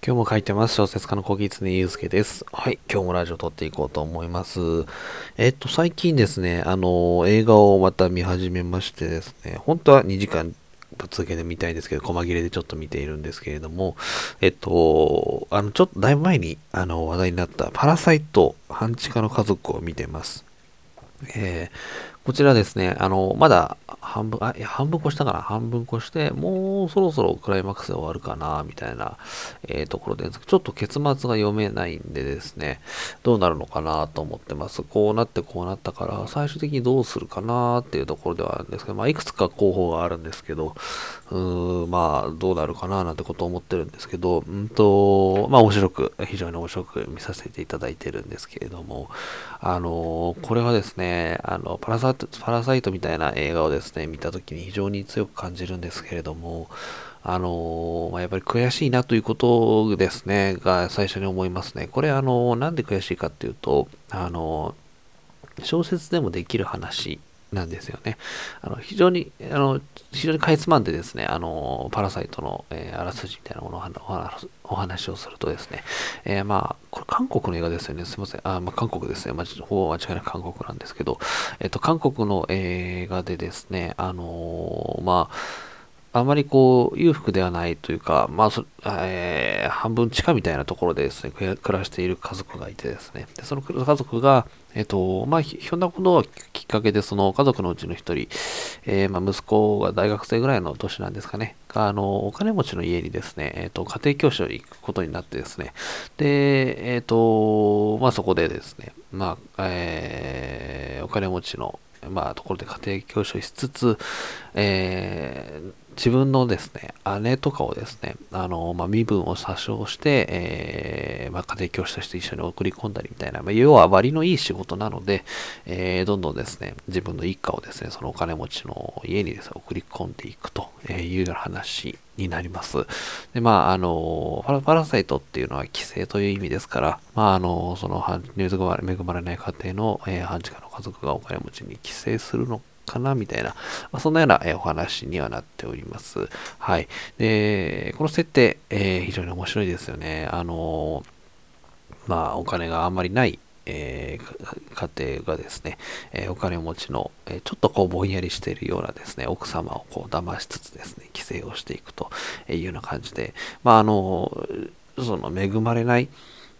今日も書いてます。小説家の小木常祐介です。はい。今日もラジオ撮っていこうと思います。えっと、最近ですね、あの、映画をまた見始めましてですね、本当は2時間続けてみたいんですけど、細切れでちょっと見ているんですけれども、えっと、あの、ちょっとだいぶ前に、あの、話題になったパラサイト半地下の家族を見てます。えー、こちらですね、あの、まだ半分、あ、いや、半分越したかな？半分越して、もうそろそろクライマックスで終わるかなみたいな、えー、ところで、ちょっと結末が読めないんでですね、どうなるのかなと思ってます。こうなってこうなったから、最終的にどうするかなっていうところではあるんですけど、まあ、いくつか候補があるんですけど、うーん、まあ、どうなるかななんてことを思ってるんですけど、うんと、まあ、面白く、非常に面白く見させていただいてるんですけれども、あの、これはですね、あの、パラサ、パラサイトみたいな映画をですね、見たときに非常に強く感じるんですけれども、あのまあ、やっぱり悔しいなということですね、が最初に思いますね。これ、あのなんで悔しいかっていうと、あの小説でもできる話なんですよね。あの非常に、あの非常にかいつまんでですね、あのパラサイトの、えー、あらすじみたいなものをお話をするとですね、えー、まあ、これ韓国の映画ですよね。すいません。あ、まあ、韓国ですね。まあ、ほぼ間違いなく韓国なんですけど、えっ、と、韓国の映画でですね、あのまあ、あまりこう、裕福ではないというか、まあそ、えー、半分地下みたいなところでですね、暮らしている家族がいてですね、でその家族が、えっ、ー、と、まあ、ひょんなことがきっかけで、その家族のうちの一人、えー、まあ、息子が大学生ぐらいの年なんですかね、が、あの、お金持ちの家にですね、えっ、と、家庭教師を行くことになってですね、で、えっ、と、まあ、そこでですね、まあ、えー、お金持ちの、まあ、ところで家庭教師をしつつ、えー、自分のですね、姉とかをですね、あの、まあ、身分を詐称して、えー、まあ、家庭教師として一緒に送り込んだりみたいな、まあ、要は割のいい仕事なので、えー、どんどんですね、自分の一家をですね、そのお金持ちの家にですね、送り込んでいくというような話になります。で、まあ、あの、パラサイトっていうのは規制という意味ですから、まあ、あの、その、恵まれない家庭の、えー、半地下の家族がお金持ちに寄生するのかかなみたいな、まあ、そんなような、えお話にはなっております。はい。で、この設定、えー、非常に面白いですよね。あのまあ、お金があんまりない、えー、家庭がですね、え、お金持ちの、え、ちょっとこうぼんやりしているようなですね、奥様をこう騙しつつですね、規制をしていくというような感じで、まあ、あの、その恵まれない、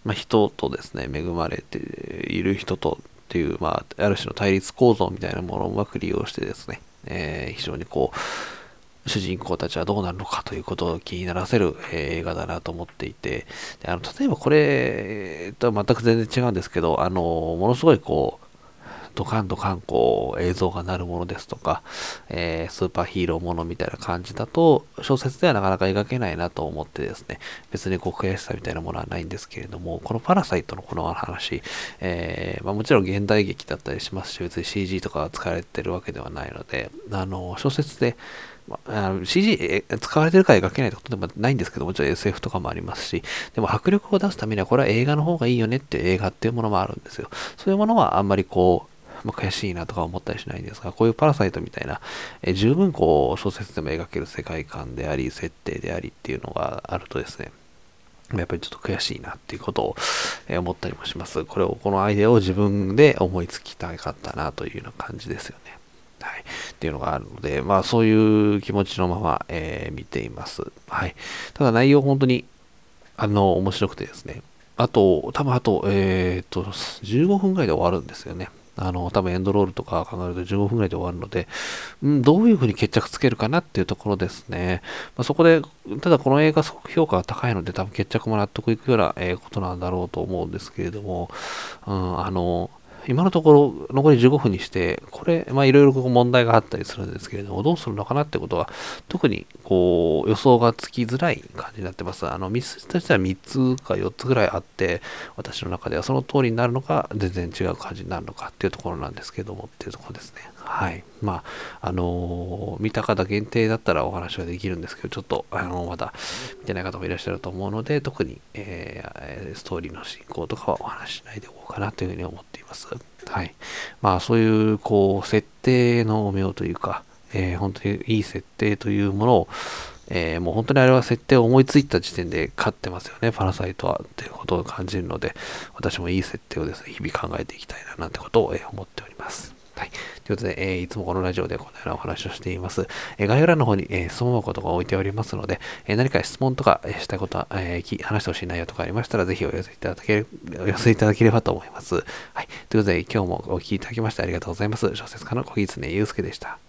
まあ、人とですね、恵まれている人とっていう、まあ、ある種の対立構造みたいなものをうまく利用してですね、えー、非常にこう、主人公たちはどうなるのかということを気にならせる、えー、映画だなと思っていて、あの例えばこれとは全く全然違うんですけど、あの、ものすごいこう、ドカンドカンこう映像が鳴るものですとか、えー、スーパーヒーローものみたいな感じだと、小説ではなかなか描けないなと思ってですね、別にこう悔しさみたいなものはないんですけれども、このパラサイトのこの話、えー、まあ、もちろん現代劇だったりしますし、別に CG とかが使われてるわけではないので、あの、小説でまあ、CG 使われてるから描けないってことでもないんですけどもちろん SF とかもありますし、でも迫力を出すためにはこれは映画の方がいいよねっていう映画っていうものもあるんですよ。そういうものはあんまりこう、まあ、悔しいなとか思ったりしないんですが、こういうパラサイトみたいな、え十分こう小説でも描ける世界観であり、設定でありっていうのがあるとですね、やっぱりちょっと悔しいなっていうことを思ったりもします。これを、このアイデアを自分で思いつきたかったなというような感じですよね。はい。っていうのがあるので、まあそういう気持ちのまま、えー、見ています。はい。ただ内容本当に、あの、面白くてですね。あと、多分あと、えっ、と、15分ぐらいで終わるんですよね。あの、多分エンドロールとか考えると15分ぐらいで終わるので、うん、どういうふうに決着つけるかなっていうところですね。まあ、そこで、ただこの映画すごく評価が高いので、多分決着も納得いくような、えことなんだろうと思うんですけれども、うん、あの、今のところ残り15分にして、これ、まあいろいろ問題があったりするんですけれども、どうするのかなってことは、特にこう予想がつきづらい感じになってます。あの、ミスとしては3つか4つぐらいあって、私の中ではその通りになるのか、全然違う感じになるのかっていうところなんですけどもっていうところですね。はい。まあ、あのー、見た方限定だったらお話はできるんですけど、ちょっと、あのー、まだ見てない方もいらっしゃると思うので、特に、えー、ストーリーの進行とかはお話しないでおこうかなというふうに思っています。はい。まあ、そういう、こう、設定の妙というか、えー、本当にいい設定というものを、えー、もう本当にあれは設定を思いついた時点で勝ってますよね、パラサイトは。っていうことを感じるので、私もいい設定をですね、日々考えていきたいな、なんてことを、え思っております。はい。ということで、えー、いつもこのラジオでこのようなお話をしています。えー、概要欄の方に、えー、質問箱とか置いておりますので、え何か質問とか、えしたいことは、え話してほしい内容とかありましたら、ぜひお寄せいただけお寄せいただければと思います。はい。ということで、今日もお聴きいただきましてありがとうございます。小説家の小木常祐介でした。